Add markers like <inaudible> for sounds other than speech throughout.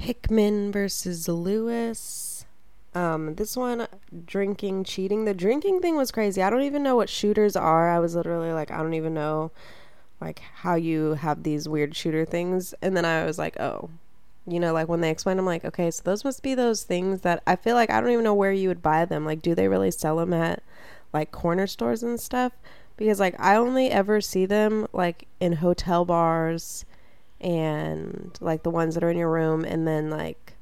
Hickman versus Lewis. Um, this one, drinking, cheating. The drinking thing was crazy. I don't even know what shooters are. I was literally like, I don't even know, like how you have these weird shooter things. And then I was like, oh, you know, like when they explain, I'm like, okay, so those must be those things that I feel like I don't even know where you would buy them. Like, do they really sell them at like corner stores and stuff? Because like I only ever see them like in hotel bars and like the ones that are in your room and then like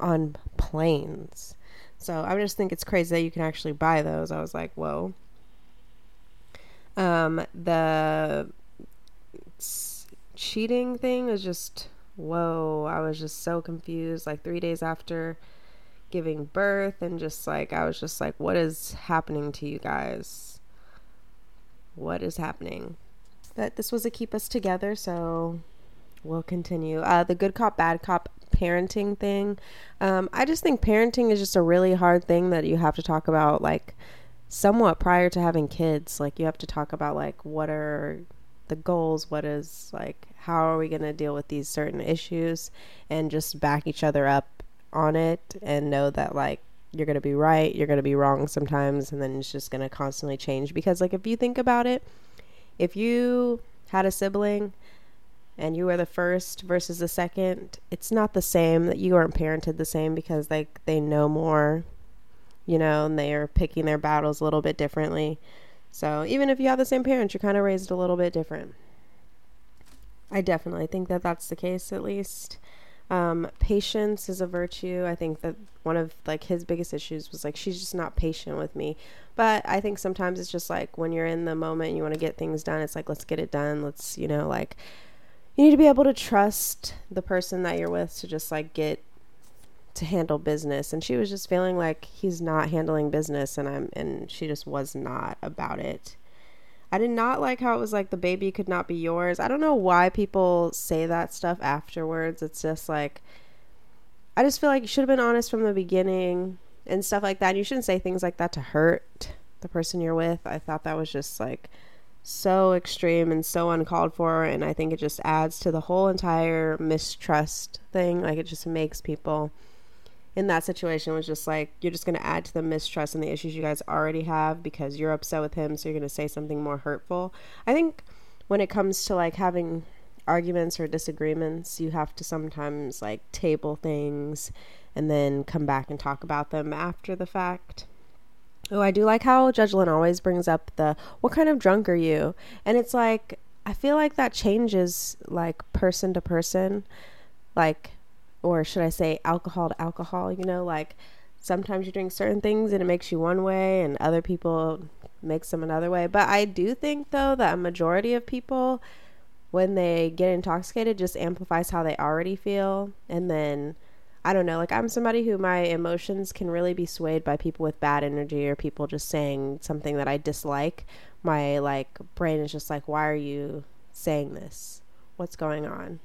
on planes. So I just think it's crazy that you can actually buy those. I was like, whoa. Um, the cheating thing was just whoa. I was just so confused. Like three days after giving birth, and just like I was just like, what is happening to you guys? What is happening? But this was a keep us together, so we'll continue. Uh, the good cop, bad cop parenting thing. Um, I just think parenting is just a really hard thing that you have to talk about, like, somewhat prior to having kids. Like, you have to talk about, like, what are the goals, what is, like, how are we going to deal with these certain issues, and just back each other up on it and know that, like, you're going to be right, you're going to be wrong sometimes, and then it's just going to constantly change. Because, like, if you think about it, if you had a sibling and you are the first versus the second, it's not the same that you aren't parented the same because like they know more, you know, and they are picking their battles a little bit differently. So even if you have the same parents, you're kind of raised a little bit different. I definitely think that that's the case at least. Um, patience is a virtue. I think that one of like his biggest issues was like she's just not patient with me. But I think sometimes it's just like when you're in the moment, and you want to get things done. It's like let's get it done. Let's you know like you need to be able to trust the person that you're with to just like get to handle business and she was just feeling like he's not handling business and I'm and she just was not about it. I did not like how it was like the baby could not be yours. I don't know why people say that stuff afterwards. It's just like I just feel like you should have been honest from the beginning and stuff like that. You shouldn't say things like that to hurt the person you're with. I thought that was just like so extreme and so uncalled for and i think it just adds to the whole entire mistrust thing. Like it just makes people in that situation was just like you're just going to add to the mistrust and the issues you guys already have because you're upset with him so you're going to say something more hurtful. I think when it comes to like having arguments or disagreements you have to sometimes like table things and then come back and talk about them after the fact Oh, I do like how Judge Lynn always brings up the what kind of drunk are you? And it's like I feel like that changes like person to person. Like or should I say alcohol to alcohol, you know, like sometimes you drink certain things and it makes you one way and other people makes them another way. But I do think though that a majority of people when they get intoxicated just amplifies how they already feel and then I don't know, like I'm somebody who my emotions can really be swayed by people with bad energy or people just saying something that I dislike. My like brain is just like, why are you saying this? What's going on?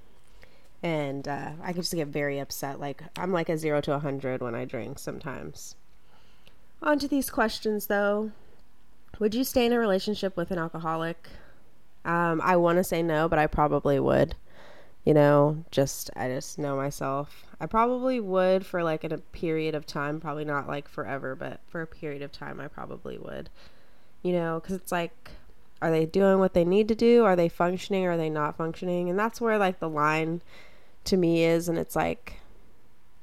And uh, I can just get very upset. Like I'm like a zero to a hundred when I drink sometimes. On to these questions though. Would you stay in a relationship with an alcoholic? Um, I want to say no, but I probably would you know just i just know myself. I probably would for like a period of time probably not like forever but for a period of time i probably would you know because it's like are they doing what they need to do? Are they functioning? Are they not functioning? And that's where like the line to me is and it's like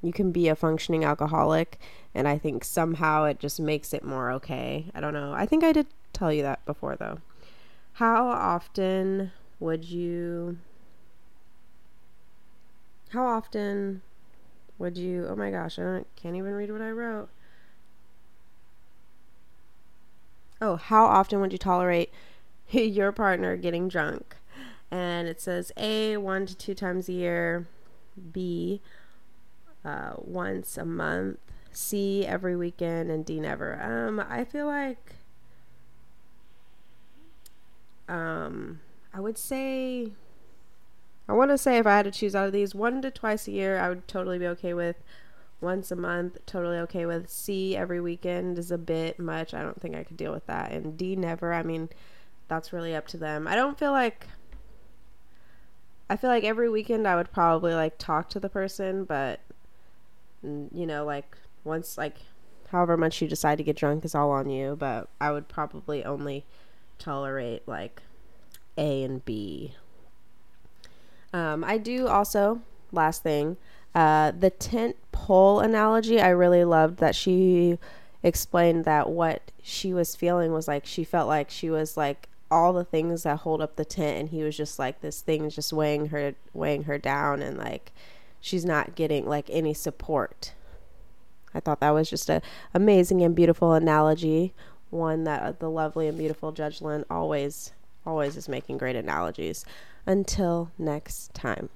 you can be a functioning alcoholic and i think somehow it just makes it more okay. I don't know. I think i did tell you that before though. How often would you how often would you? Oh my gosh, I can't even read what I wrote. Oh, how often would you tolerate <laughs> your partner getting drunk? And it says A, one to two times a year, B, uh, once a month, C, every weekend, and D, never. Um, I feel like, um, I would say I want to say if I had to choose out of these, one to twice a year, I would totally be okay with. Once a month, totally okay with. C every weekend is a bit much. I don't think I could deal with that. And D never. I mean, that's really up to them. I don't feel like. I feel like every weekend I would probably like talk to the person, but mm, you know, like once like however much you decide to get drunk is all on you, but I would probably only tolerate like A and B. Um, I do also, last thing, uh, the tent pole analogy, I really loved that she explained that what she was feeling was like she felt like she was like all the things that hold up the tent and he was just like this thing just weighing her weighing her down and like she's not getting like any support I thought that was just a amazing and beautiful analogy, one that the lovely and beautiful Judge Lynn always always is making great analogies. Until next time.